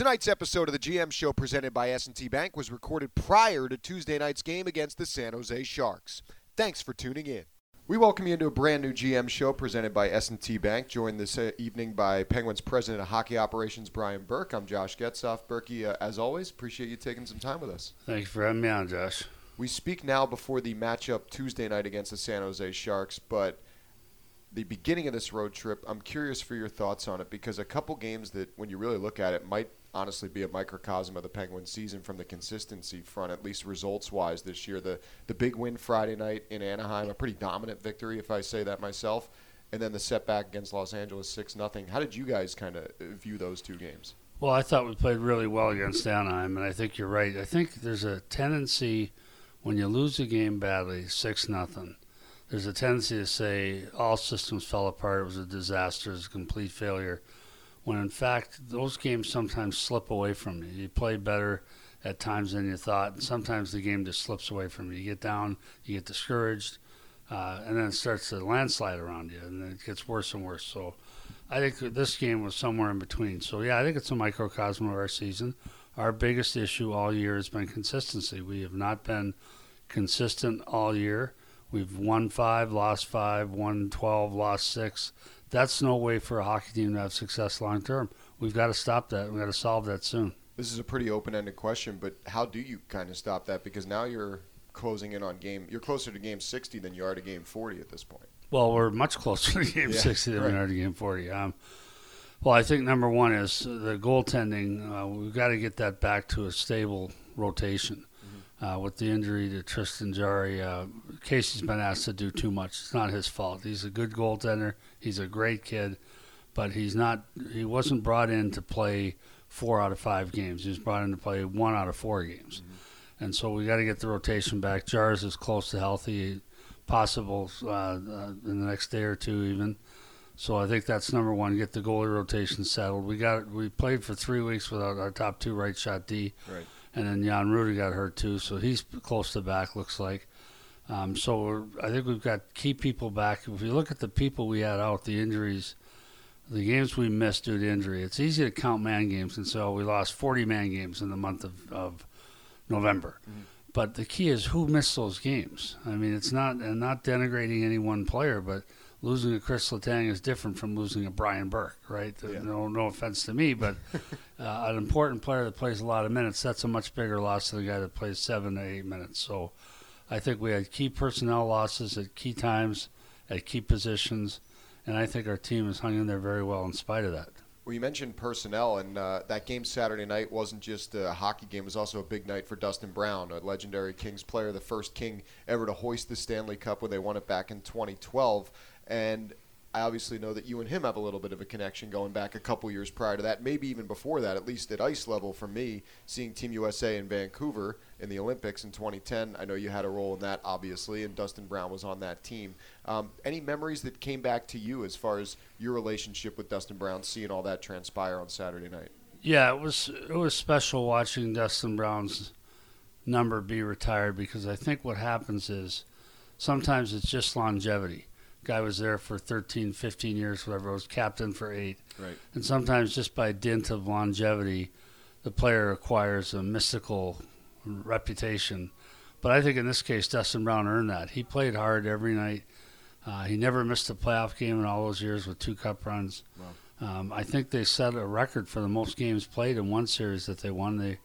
Tonight's episode of the GM Show presented by S&T Bank was recorded prior to Tuesday night's game against the San Jose Sharks. Thanks for tuning in. We welcome you into a brand new GM show presented by S&T Bank, joined this uh, evening by Penguins President of Hockey Operations Brian Burke. I'm Josh Getzoff. Burkie, uh, as always, appreciate you taking some time with us. Thanks for having me on, Josh. We speak now before the matchup Tuesday night against the San Jose Sharks, but the beginning of this road trip, I'm curious for your thoughts on it because a couple games that, when you really look at it, might honestly be a microcosm of the Penguins season from the consistency front, at least results wise this year. The the big win Friday night in Anaheim, a pretty dominant victory, if I say that myself, and then the setback against Los Angeles six nothing. How did you guys kind of uh, view those two games? Well, I thought we played really well against Anaheim, and I think you're right. I think there's a tendency when you lose a game badly, six nothing. There's a tendency to say all systems fell apart. It was a disaster. It was a complete failure when in fact those games sometimes slip away from you. You play better at times than you thought, and sometimes the game just slips away from you. You get down, you get discouraged, uh, and then it starts to landslide around you, and then it gets worse and worse. So I think this game was somewhere in between. So yeah, I think it's a microcosm of our season. Our biggest issue all year has been consistency. We have not been consistent all year. We've won five, lost five, won 12, lost six that's no way for a hockey team to have success long term. We've got to stop that. We've got to solve that soon. This is a pretty open-ended question, but how do you kind of stop that? Because now you're closing in on game. You're closer to game 60 than you are to game 40 at this point. Well, we're much closer to game yeah, 60 than right. we are to game 40. Um, well, I think number one is the goaltending. Uh, we've got to get that back to a stable rotation. Uh, with the injury to Tristan Jarry, uh, Casey's been asked to do too much. It's not his fault. He's a good goaltender. He's a great kid, but he's not. He wasn't brought in to play four out of five games. He was brought in to play one out of four games, mm-hmm. and so we got to get the rotation back. Jars is close to healthy, possible uh, uh, in the next day or two even. So I think that's number one. Get the goalie rotation settled. We got we played for three weeks without our top two right shot D. Right and then Jan Rutta got hurt too, so he's close to back. Looks like. Um, so I think we've got key people back. If you look at the people we had out, the injuries, the games we missed due to injury, it's easy to count man games and so we lost 40 man games in the month of, of November. Mm-hmm. But the key is who missed those games. I mean, it's not and not denigrating any one player, but losing a Chris Letang is different from losing a Brian Burke, right? Yeah. No, no offense to me, but uh, an important player that plays a lot of minutes, that's a much bigger loss than the guy that plays seven to eight minutes. So I think we had key personnel losses at key times, at key positions, and I think our team has hung in there very well in spite of that. Well, you mentioned personnel, and uh, that game Saturday night wasn't just a hockey game; it was also a big night for Dustin Brown, a legendary Kings player, the first King ever to hoist the Stanley Cup when they won it back in 2012. And I obviously know that you and him have a little bit of a connection going back a couple years prior to that, maybe even before that, at least at ice level for me, seeing Team USA in Vancouver in the Olympics in 2010. I know you had a role in that, obviously, and Dustin Brown was on that team. Um, any memories that came back to you as far as your relationship with Dustin Brown, seeing all that transpire on Saturday night? Yeah, it was it was special watching Dustin Brown's number be retired because I think what happens is sometimes it's just longevity guy was there for 13, 15 years, whatever, was captain for eight. Right. And sometimes just by dint of longevity, the player acquires a mystical reputation. But I think in this case, Dustin Brown earned that. He played hard every night. Uh, he never missed a playoff game in all those years with two cup runs. Wow. Um, I think they set a record for the most games played in one series that they won. They,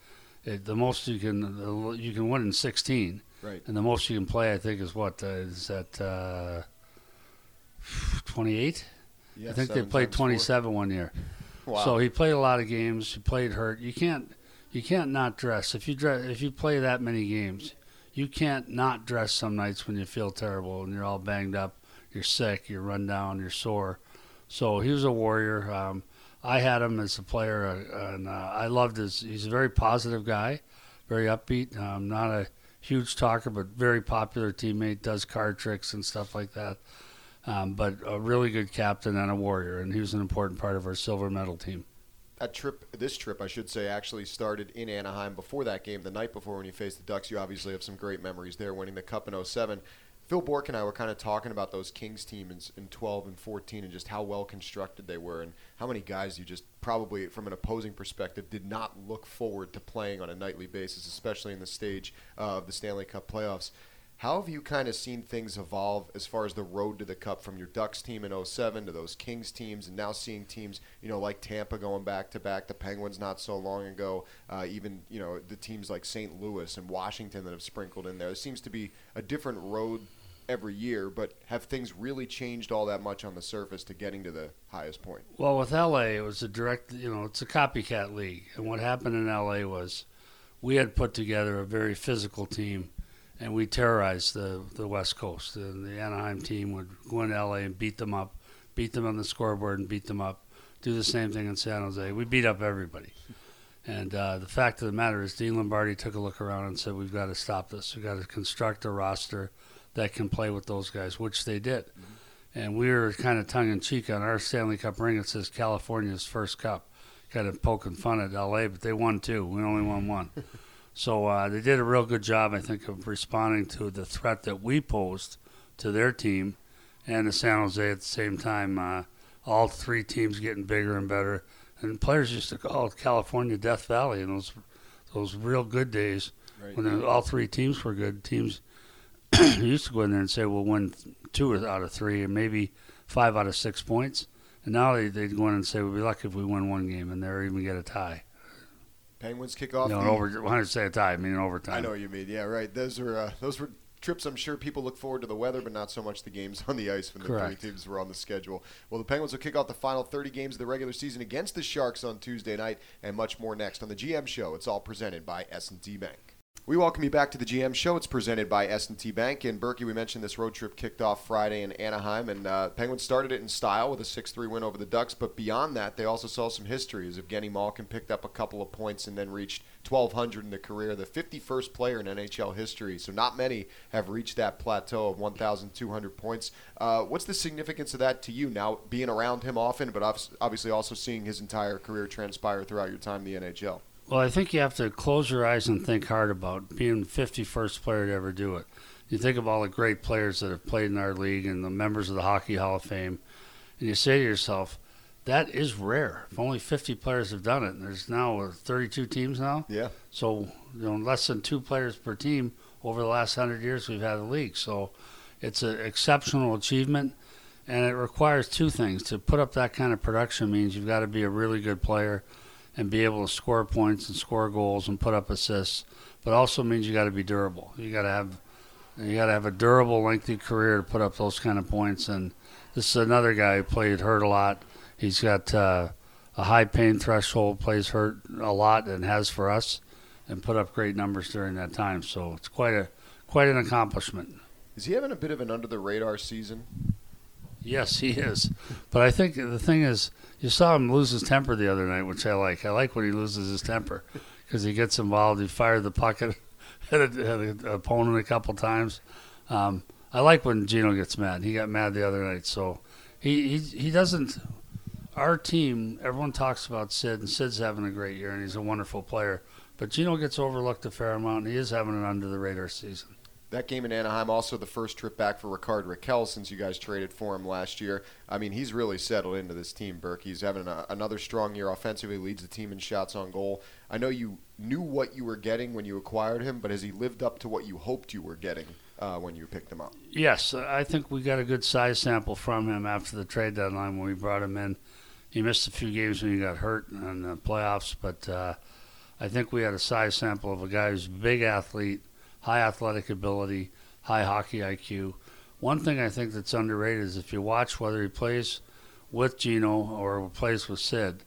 it, the most you can you can win in 16, right? And the most you can play, I think, is what uh, is that uh, 28. Yeah, I think they played 27 four. one year. Wow. So he played a lot of games. He played hurt. You can't you can't not dress if you dress if you play that many games. You can't not dress some nights when you feel terrible and you're all banged up. You're sick. You're run down. You're sore. So he was a warrior. Um, I had him as a player, uh, and uh, I loved his. He's a very positive guy, very upbeat. Um, not a huge talker, but very popular teammate. Does card tricks and stuff like that um, but a really good captain and a warrior, and he was an important part of our silver medal team. That trip, this trip, I should say, actually started in Anaheim before that game, the night before when you faced the Ducks. You obviously have some great memories there, winning the Cup in 07. Phil Bourque and I were kind of talking about those Kings teams in, in 12 and 14 and just how well constructed they were and how many guys you just probably, from an opposing perspective, did not look forward to playing on a nightly basis, especially in the stage of the Stanley Cup playoffs. How have you kind of seen things evolve as far as the road to the Cup from your Ducks team in 07 to those Kings teams and now seeing teams, you know, like Tampa going back to back, the Penguins not so long ago, uh, even, you know, the teams like St. Louis and Washington that have sprinkled in there. There seems to be a different road every year, but have things really changed all that much on the surface to getting to the highest point? Well, with LA, it was a direct, you know, it's a copycat league. And what happened in LA was we had put together a very physical team and we terrorized the the West Coast. And the Anaheim team would go into LA and beat them up, beat them on the scoreboard and beat them up. Do the same thing in San Jose. We beat up everybody. And uh, the fact of the matter is, Dean Lombardi took a look around and said, "We've got to stop this. We've got to construct a roster that can play with those guys," which they did. And we were kind of tongue in cheek on our Stanley Cup ring. It says California's first cup, kind of poking fun at LA, but they won two. We only won one. So uh, they did a real good job, I think, of responding to the threat that we posed to their team and to San Jose at the same time. Uh, all three teams getting bigger and better, and players used to call it California Death Valley in those those real good days right. when all three teams were good. Teams used to go in there and say, "We'll win two out of three, and maybe five out of six points." And now they they'd go in and say, "We'll be lucky if we win one game, and they're even get a tie." Penguins kick off. No, the, over. When I say a tie, I mean overtime. I know what you mean. Yeah, right. Those are uh, those were trips. I'm sure people look forward to the weather, but not so much the games on the ice when the Correct. three teams were on the schedule. Well, the Penguins will kick off the final 30 games of the regular season against the Sharks on Tuesday night, and much more next on the GM Show. It's all presented by S&T Bank. We welcome you back to the GM Show. It's presented by S&T Bank. And Burkie, we mentioned this road trip kicked off Friday in Anaheim, and uh, Penguins started it in style with a 6-3 win over the Ducks. But beyond that, they also saw some history as Evgeny Malkin picked up a couple of points and then reached 1,200 in the career, the 51st player in NHL history. So not many have reached that plateau of 1,200 points. Uh, what's the significance of that to you now, being around him often, but obviously also seeing his entire career transpire throughout your time in the NHL? Well, I think you have to close your eyes and think hard about being 51st player to ever do it. You think of all the great players that have played in our league and the members of the Hockey Hall of Fame, and you say to yourself, that is rare. If only 50 players have done it, and there's now 32 teams now. Yeah. So, you know, less than two players per team over the last 100 years we've had the league. So it's an exceptional achievement, and it requires two things. To put up that kind of production means you've got to be a really good player – and be able to score points and score goals and put up assists, but also means you got to be durable. You got to have you got to have a durable, lengthy career to put up those kind of points. And this is another guy who played hurt a lot. He's got uh, a high pain threshold, plays hurt a lot, and has for us, and put up great numbers during that time. So it's quite a quite an accomplishment. Is he having a bit of an under the radar season? Yes, he is. But I think the thing is, you saw him lose his temper the other night, which I like. I like when he loses his temper because he gets involved. He fired the puck at, an opponent a couple times. Um, I like when Gino gets mad. He got mad the other night, so he he, he doesn't. Our team, everyone talks about Sid, and Sid's having a great year, and he's a wonderful player. But Gino gets overlooked a fair amount, and he is having an under the radar season that game in Anaheim, also the first trip back for Rickard Rakell since you guys traded for him last year. I mean, he's really settled into this team, Burke. He's having a, another strong year offensively, leads the team in shots on goal. I know you knew what you were getting when you acquired him, but has he lived up to what you hoped you were getting uh, when you picked him up? Yes, I think we got a good size sample from him after the trade deadline when we brought him in. He missed a few games when he got hurt in the playoffs, but uh, I think we had a size sample of a guy who's a big athlete – high athletic ability, high hockey IQ. One thing I think that's underrated is if you watch whether he plays with Gino or plays with Sid,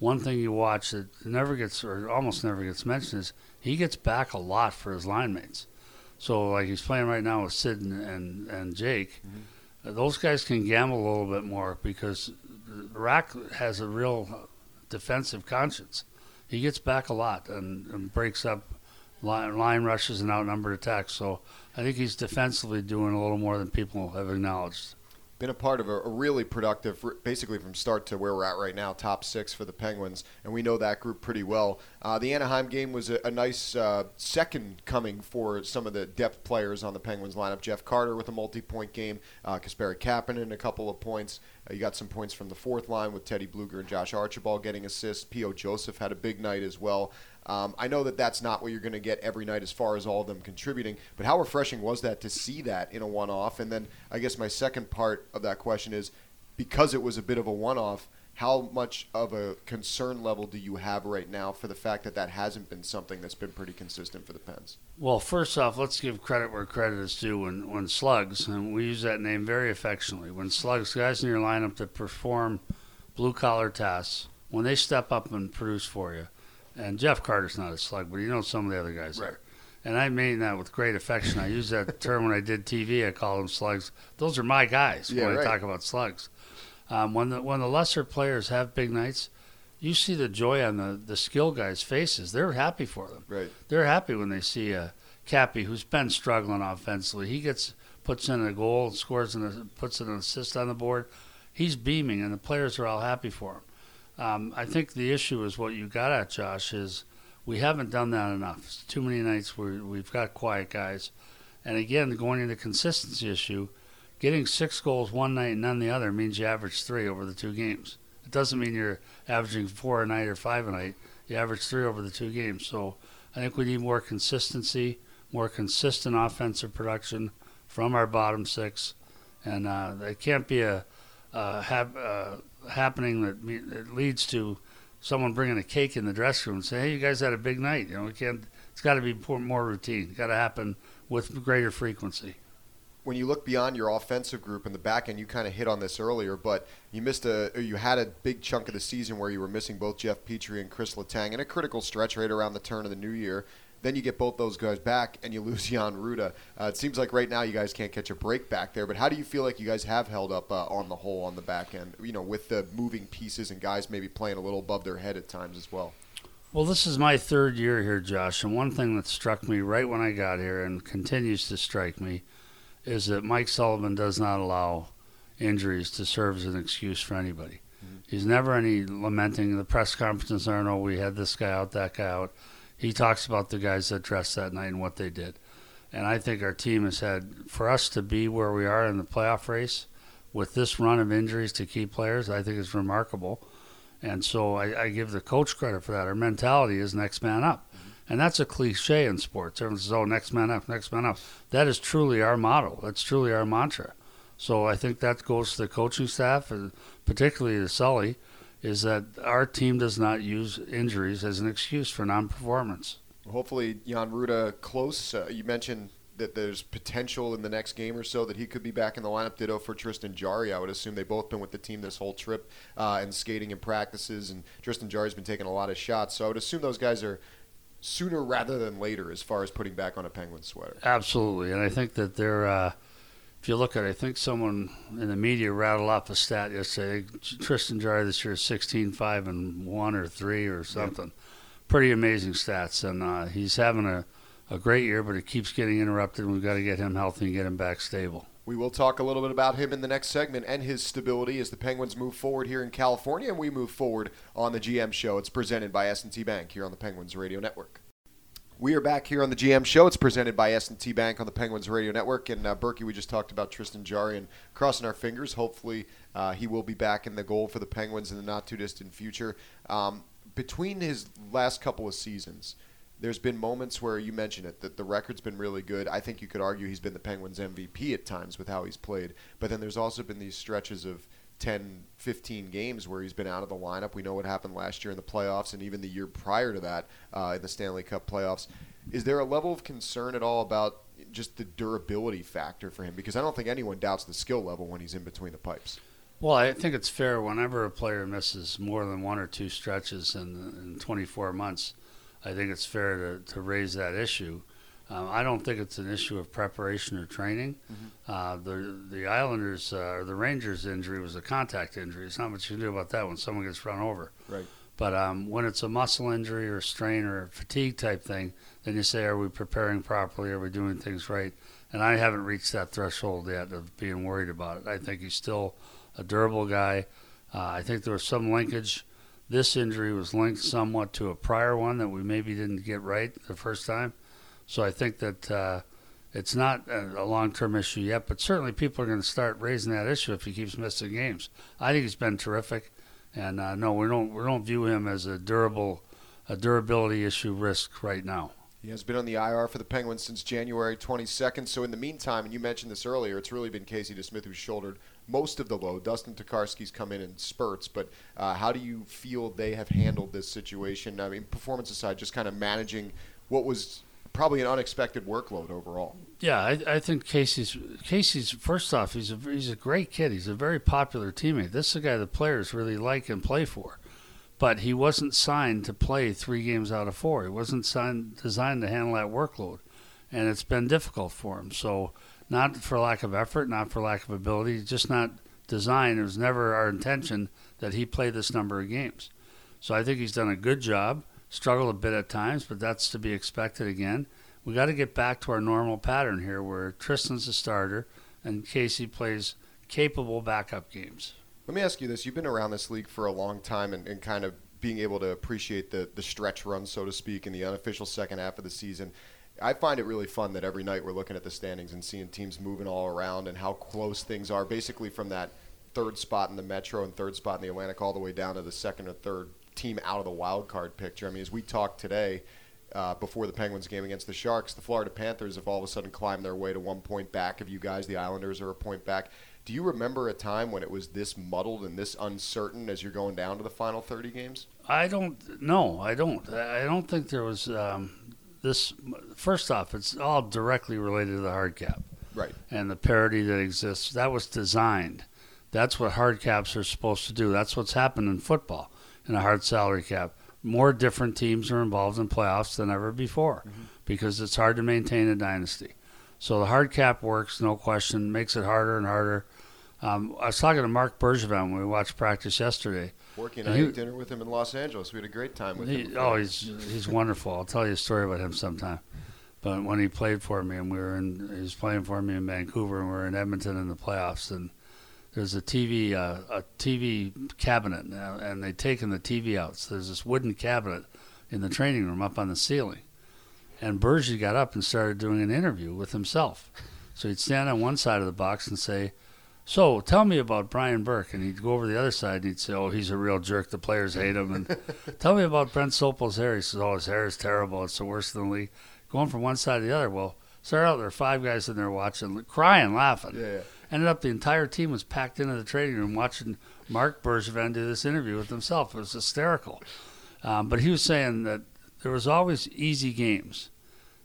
one thing you watch that never gets or almost never gets mentioned is he gets back a lot for his line mates. So like he's playing right now with Sid and and, and Jake. Mm-hmm. those guys can gamble a little bit more because Rack has a real defensive conscience. He gets back a lot and, and breaks up line, line rushes and outnumbered attacks. So I think he's defensively doing a little more than people have acknowledged. been a part of a, a, really productive, basically from start to where we're at right now, top six for the Penguins, and we know that group pretty well. Uh, the Anaheim game was a, a nice uh, second coming for some of the depth players on the Penguins lineup. Jeff Carter with a multi-point game, uh, Kasperi Kapanen a couple of points. Uh, you got some points from the fourth line with Teddy Bluger and Josh Archibald getting assists. P.O. Joseph had a big night as well. Um, I know that that's not what you're going to get every night as far as all of them contributing, but how refreshing was that to see that in a one off? And then I guess my second part of that question is because it was a bit of a one off, how much of a concern level do you have right now for the fact that that hasn't been something that's been pretty consistent for the Pens? Well, first off, let's give credit where credit is due. When, when slugs, and we use that name very affectionately, when slugs, guys in your lineup that perform blue collar tasks, when they step up and produce for you, and Jeff Carter's not a slug, but you know some of the other guys right. are. And I mean that with great affection. I use that term when I did TV. I call them slugs. Those are my guys yeah, when right. I talk about slugs. Um, when the when the lesser players have big nights, you see the joy on the, the skill guys' faces. They're happy for them. Right. They're happy when they see a Cappy who's been struggling offensively. He gets puts in a goal, scores and puts an assist on the board. He's beaming, and the players are all happy for him. Um, I think the issue is what you got at, Josh, is we haven't done that enough. It's too many nights where we've got quiet guys. And again, going into consistency issue, getting six goals one night and none the other means you average three over the two games. It doesn't mean you're averaging four a night or five a night. You average three over the two games. So I think we need more consistency, more consistent offensive production from our bottom six. And uh, it can't be a, a, have, uh, happening that, that leads to someone bringing a cake in the dressing room and saying, "Hey, you guys had a big night." You know, we can't. It's got to be more routine. Got to happen with greater frequency. When you look beyond your offensive group in the back end, you kind of hit on this earlier, but you missed a, you had a big chunk of the season where you were missing both Jeff Petry and Chris Letang in a critical stretch right around the turn of the new year. Then you get both those guys back, and you lose Jan Rutta. Uh, it seems like right now you guys can't catch a break back there. But how do you feel like you guys have held up uh, on the whole on the back end? You know, with the moving pieces and guys maybe playing a little above their head at times as well. Well, this is my third year here, Josh, and one thing that struck me right when I got here and continues to strike me is that Mike Sullivan does not allow injuries to serve as an excuse for anybody. Mm-hmm. He's never any lamenting. The press conferences aren't, oh, we had this guy out, that guy out he talks about the guys that dressed that night and what they did. And I think our team has had, for us to be where we are in the playoff race with this run of injuries to key players, I think is remarkable. And so I, I give the coach credit for that. Our mentality is next man up. And that's a cliche in sports. Everyone says, oh, next man up, next man up. That is truly our motto. That's truly our mantra. So I think that goes to the coaching staff, and particularly to Sully is that our team does not use injuries as an excuse for non-performance. Hopefully, Jan Rutta close. Uh, you mentioned that there's potential in the next game or so that he could be back in the lineup. Ditto for Tristan Jarry. I would assume they've both been with the team this whole trip uh, and skating and practices. And Tristan Jarry's been taking a lot of shots. So I would assume those guys are sooner rather than later as far as putting back on a Penguin sweater. Absolutely, and I think that they're. Uh, if you look at it, I think someone in the media rattled off a stat yesterday. Tristan Jarry this year is 16, 5, and 1 or 3 or something. Pretty amazing stats. And uh, he's having a, a great year, but it keeps getting interrupted. And we've got to get him healthy and get him back stable. We will talk a little bit about him in the next segment and his stability as the Penguins move forward here in California and we move forward on the GM show. It's presented by S&T Bank here on the Penguins Radio Network. We are back here on the GM Show. It's presented by S&T Bank on the Penguins Radio Network. And uh, Burkie, we just talked about Tristan Jarry and crossing our fingers. Hopefully, uh, he will be back in the goal for the Penguins in the not too distant future. Um, between his last couple of seasons, there's been moments where you mentioned it that the record's been really good. I think you could argue he's been the Penguins MVP at times with how he's played. But then there's also been these stretches of 10, 15 games where he's been out of the lineup. We know what happened last year in the playoffs and even the year prior to that uh, in the Stanley Cup playoffs. Is there a level of concern at all about just the durability factor for him? Because I don't think anyone doubts the skill level when he's in between the pipes. Well, I think it's fair whenever a player misses more than one or two stretches in, in 24 months. I think it's fair to, to raise that issue. Um, I don't think it's an issue of preparation or training. Mm-hmm. Uh, the the Islanders uh, or the Rangers injury was a contact injury. It's not much you can do about that when someone gets run over. Right. But um, when it's a muscle injury or strain or fatigue type thing, then you say, are we preparing properly? Are we doing things right? And I haven't reached that threshold yet of being worried about it. I think he's still a durable guy. Uh, I think there was some linkage. This injury was linked somewhat to a prior one that we maybe didn't get right the first time. So I think that uh, it's not a, long term issue yet, but certainly people are going to start raising that issue if he keeps missing games. I think he's been terrific. And uh, no, we don't we don't view him as a durable a durability issue risk right now. He has been on the IR for the Penguins since January 22nd. So in the meantime, and you mentioned this earlier, it's really been Casey DeSmith who's shouldered most of the load. Dustin Tokarski's come in in spurts, but uh, how do you feel they have handled this situation? I mean, performance aside, just kind of managing what was probably an unexpected workload overall. Yeah, I, I think Casey's Casey's first off, he's a he's a great kid. He's a very popular teammate. This is a guy the players really like and play for. But he wasn't signed to play three games out of four. He wasn't signed designed to handle that workload, and it's been difficult for him. So not for lack of effort, not for lack of ability, just not designed. It was never our intention that he play this number of games. So I think he's done a good job. Struggled a bit at times, but that's to be expected again. We got to get back to our normal pattern here where Tristan's a starter and Casey plays capable backup games. Let me ask you this. You've been around this league for a long time and, and kind of being able to appreciate the, the stretch run, so to speak, in the unofficial second half of the season. I find it really fun that every night we're looking at the standings and seeing teams moving all around and how close things are, basically from that third spot in the Metro and third spot in the Atlantic all the way down to the second or third team out of the wild card picture. I mean, as we talked today uh, before the Penguins game against the Sharks, the Florida Panthers have all of a sudden climbed their way to one point back of you guys. The Islanders are a point back. Do you remember a time when it was this muddled and this uncertain as you're going down to the final 30 games? I don't. No, I don't. I don't think there was um, this. First off, it's all directly related to the hard cap, right? And the parity that exists. That was designed. That's what hard caps are supposed to do. That's what's happened in football in a hard salary cap. More different teams are involved in playoffs than ever before mm-hmm. because it's hard to maintain a dynasty. So the hard cap works, no question, makes it harder and harder um, I was talking to Mark Bergevin when we watched practice yesterday. Working, I ate dinner with him in Los Angeles. We had a great time with he, him. Oh, he's he's wonderful. I'll tell you a story about him sometime. But when he played for me, and we were in, he was playing for me in Vancouver, and we were in Edmonton in the playoffs, and there's a TV uh, a TV cabinet now, and they'd taken the TV out. So there's this wooden cabinet in the training room up on the ceiling, and Bergie got up and started doing an interview with himself. So he'd stand on one side of the box and say so tell me about Brian Burke. And he'd go over the other side and he'd say, Oh, he's a real jerk. The players hate him. And tell me about Brent Sopel's hair. He says, Oh, his hair is terrible. It's the worst in the league. Going from one side to the other. Well, start out there, five guys in there watching, crying, laughing. Yeah, yeah. Ended up the entire team was packed into the training room watching Mark Bergevin do this interview with himself. It was hysterical. Um, but he was saying that there was always easy games.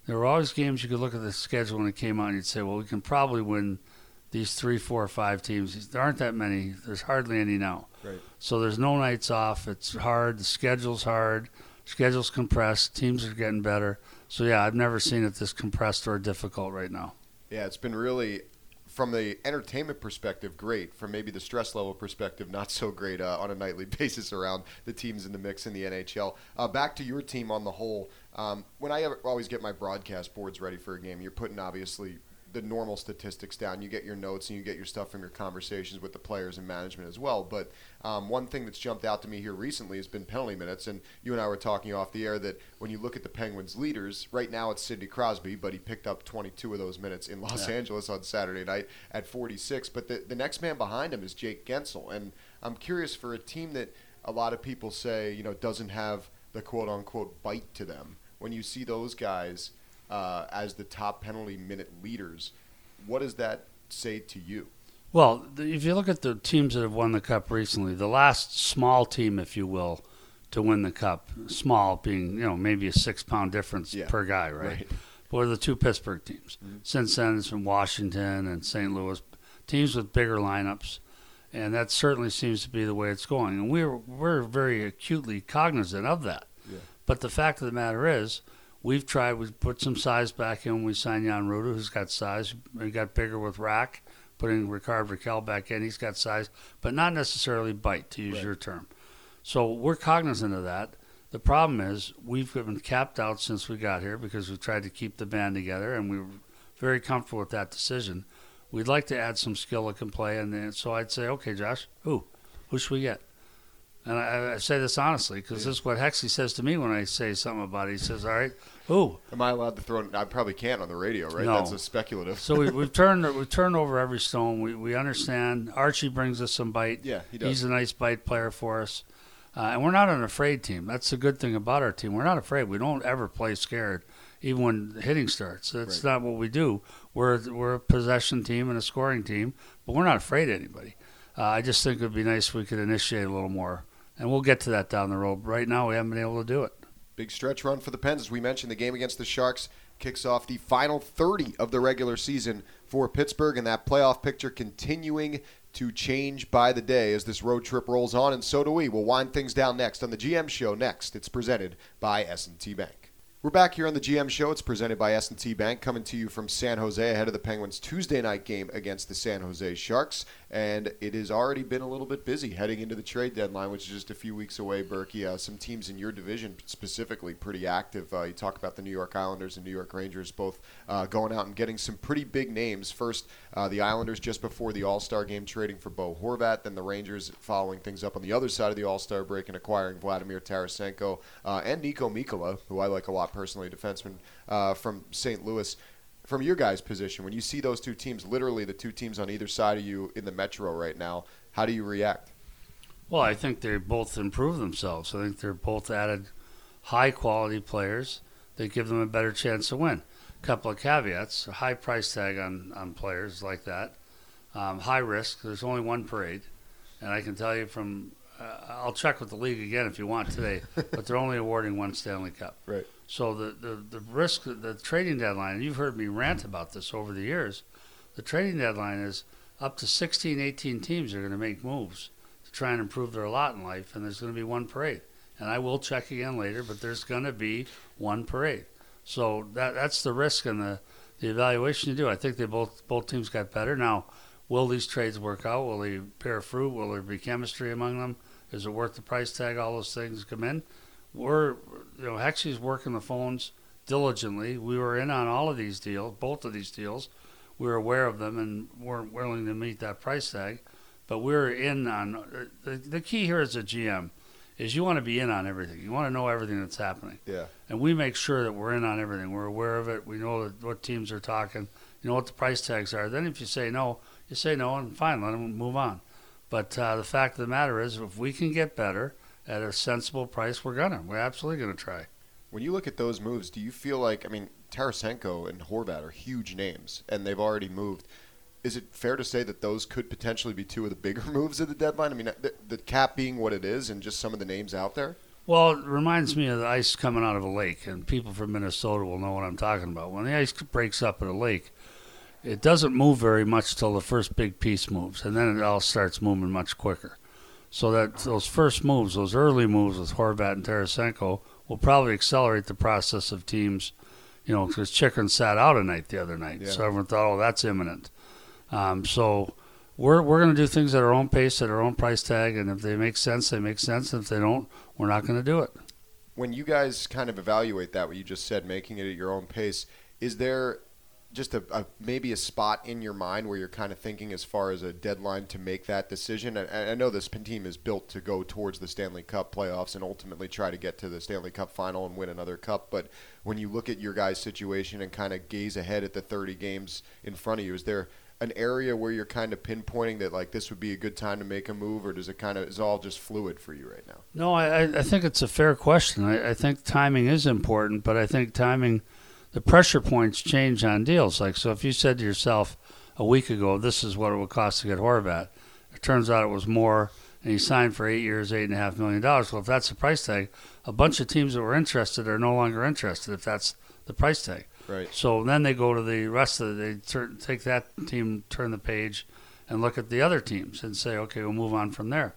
There were always games you could look at the schedule when it came out and you'd say, well, we can probably win – these three, four, five teams. There aren't that many. There's hardly any now. Right. So there's no nights off. It's hard. The schedule's hard. Schedule's compressed. Teams are getting better. So yeah, I've never seen it this compressed or difficult right now. Yeah, it's been really, from the entertainment perspective, great. From maybe the stress level perspective, not so great uh, on a nightly basis around the teams in the mix in the NHL. Uh, back to your team on the whole. Um, when I always get my broadcast boards ready for a game, you're putting obviously the normal statistics down. You get your notes and you get your stuff from your conversations with the players and management as well. But um, one thing that's jumped out to me here recently has been penalty minutes. And you and I were talking off the air that when you look at the Penguins' leaders, right now it's Sidney Crosby, but he picked up 22 of those minutes in Los yeah. Angeles on Saturday night at 46. But the, the next man behind him is Jake Guentzel. And I'm curious for a team that a lot of people say, you know, doesn't have the quote unquote bite to them. When you see those guys – uh, as the top penalty minute leaders. What does that say to you? Well, if you look at the teams that have won the cup recently, the last small team, if you will, to win the cup, small being you know maybe a six pound difference yeah. per guy, right? right. But were the two Pittsburgh teams. Mm-hmm. Since then, it's from Washington and St. Louis, teams with bigger lineups, and that certainly seems to be the way it's going. And we're we're very acutely cognizant of that. Yeah. But the fact of the matter is, We've tried. We put some size back in. We signed Jan Rutta, who's got size. We got bigger with Rack, putting Rickard Rakell back in. He's got size, but not necessarily bite, to use right. your term. So we're cognizant of that. The problem is we've been capped out since we got here because we tried to keep the band together, and we were very comfortable with that decision. We'd like to add some skill that can play, and then, so I'd say, okay, Josh, who, who should we get? And I, I say this honestly because this is what Hexie says to me when I say something about it. He says, "All right, who?" Am I allowed to throw? I probably can't on the radio, right? No. That's a speculative. So we, we've turned we've turned over every stone. We we understand. Archie brings us some bite. yeah, he does. He's a nice bite player for us, uh, and we're not an afraid team. That's the good thing about our team. We're not afraid. We don't ever play scared, even when hitting starts. That's Right. not what we do. We're we're a possession team and a scoring team, but we're not afraid of anybody. Uh, I just think it would be nice if we could initiate a little more, and we'll get to that down the road. Right now, we haven't been able to do it. Big stretch run for the Pens. As we mentioned, the game against the Sharks kicks off the final 30 of the regular season for Pittsburgh, and that playoff picture continuing to change by the day as this road trip rolls on, and so do we. We'll wind things down next on the GM Show. Next, it's presented by S&T Bank. We're back here on the GM Show. It's presented by S&T Bank, coming to you from San Jose ahead of the Penguins' Tuesday night game against the San Jose Sharks. And it has already been a little bit busy heading into the trade deadline, which is just a few weeks away. Burkie, uh, some teams in your division specifically pretty active. Uh, you talk about the New York Islanders and New York Rangers both uh, going out and getting some pretty big names. First, uh, the Islanders just before the All Star game trading for Bo Horvat, then the Rangers following things up on the other side of the All Star break and acquiring Vladimir Tarasenko uh, and Nico Mikola, who I like a lot personally, defenseman uh, from St. Louis. From your guys' position, when you see those two teams, literally the two teams on either side of you in the Metro right now, how do you react? Well, I think they both improved themselves. I think they're both added high quality players that give them a better chance to win. A couple of caveats: a high price tag on on players like that, um, high risk. There's only one parade, and I can tell you from. Uh, I'll check with the league again if you want today, but they're only awarding one Stanley Cup. Right. So the, the, the risk, the trading deadline, you've heard me rant about this over the years, the trading deadline is up to 16, 18 teams are going to make moves to try and improve their lot in life, and there's going to be one parade. And I will check again later, but there's going to be one parade. So that that's the risk and the, the evaluation you do. I think they both both teams got better. Now, will these trades work out? Will they bear fruit? Will there be chemistry among them? Is it worth the price tag? All those things come in. We're you know Hexie's working the phones diligently. We were in on all of these deals, both of these deals. We were aware of them and weren't willing to meet that price tag. But we're in on uh, the, the key here as a GM is you want to be in on everything. You want to know everything that's happening, Yeah. and we make sure that we're in on everything. We're aware of it. We know that what teams are talking. You know what the price tags are. Then if you say no, you say no, and fine, let them move on. But uh, the fact of the matter is, if we can get better at a sensible price, we're gonna. We're absolutely gonna try. When you look at those moves, do you feel like I mean Tarasenko and Horvat are huge names, and they've already moved. Is it fair to say that those could potentially be two of the bigger moves of the deadline? I mean, the, the cap being what it is, and just some of the names out there. Well, it reminds me of the ice coming out of a lake, and people from Minnesota will know what I'm talking about. When the ice breaks up at a lake, it doesn't move very much till the first big piece moves, and then it all starts moving much quicker. So that those first moves, those early moves with Horvat and Tarasenko, will probably accelerate the process of teams. You know, because Chychrun sat out a night the other night, Yeah. so everyone thought, "Oh, that's imminent." Um, so we're we're going to do things at our own pace, at our own price tag, and if they make sense, they make sense. If they don't, we're not going to do it. When you guys kind of evaluate that, what you just said, making it at your own pace, is there just a, a maybe a spot in your mind where you're kind of thinking as far as a deadline to make that decision? I, I know this team is built to go towards the Stanley Cup playoffs and ultimately try to get to the Stanley Cup final and win another cup. But when you look at your guys' situation and kind of gaze ahead at the 30 games in front of you, is there an area where you're kind of pinpointing that like this would be a good time to make a move, or does it kind of is all just fluid for you right now? No, I, I- I think it's a fair question. I, I think timing is important, but I think timing, the pressure points change on deals. Like, so if you said to yourself a week ago, this is what it would cost to get Horvat, it turns out it was more, and he signed for eight years, eight and a half million dollars. Well, if that's the price tag, a bunch of teams that were interested are no longer interested if that's the price tag. Right. So then they go to the rest of the, they turn, take that team, turn the page, and look at the other teams and say, okay, we'll move on from there.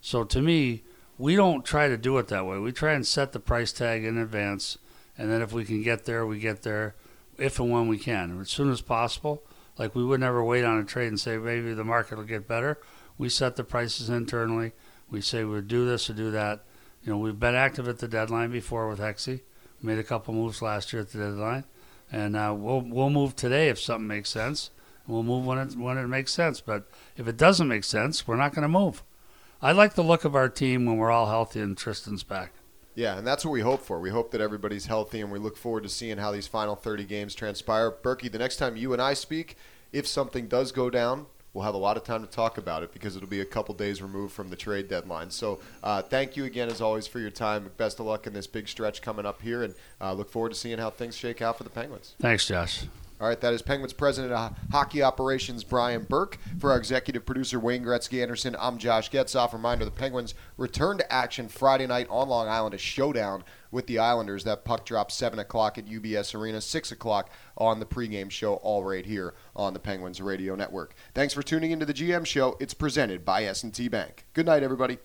So to me, we don't try to do it that way. We try and set the price tag in advance, and then if we can get there, we get there, if and when we can, as soon as possible. Like we would never wait on a trade and say maybe the market will get better. We set the prices internally. We say we'd do this or do that. You know, we've been active at the deadline before with Hexie. Made a couple moves last year at the deadline, and uh, we'll we'll move today if something makes sense. We'll move when it when it makes sense. But if it doesn't make sense, we're not going to move. I like the look of our team when we're all healthy and Tristan's back. Yeah, and that's what we hope for. We hope that everybody's healthy, and we look forward to seeing how these final 30 games transpire. Burkie, the next time you and I speak, if something does go down, we'll have a lot of time to talk about it because it'll be a couple days removed from the trade deadline. So uh, thank you again, as always, for your time. Best of luck in this big stretch coming up here, and uh, look forward to seeing how things shake out for the Penguins. Thanks, Josh. All right, that is Penguins President of Hockey Operations Brian Burke. For our executive producer Wayne Gretzky Anderson, I'm Josh Getzoff. Reminder: the Penguins return to action Friday night on Long Island, a showdown with the Islanders. That puck drops seven o'clock at UBS Arena, six o'clock on the pregame show, all right here on the Penguins Radio Network. Thanks for tuning into the GM Show. It's presented by S&T Bank. Good night, everybody.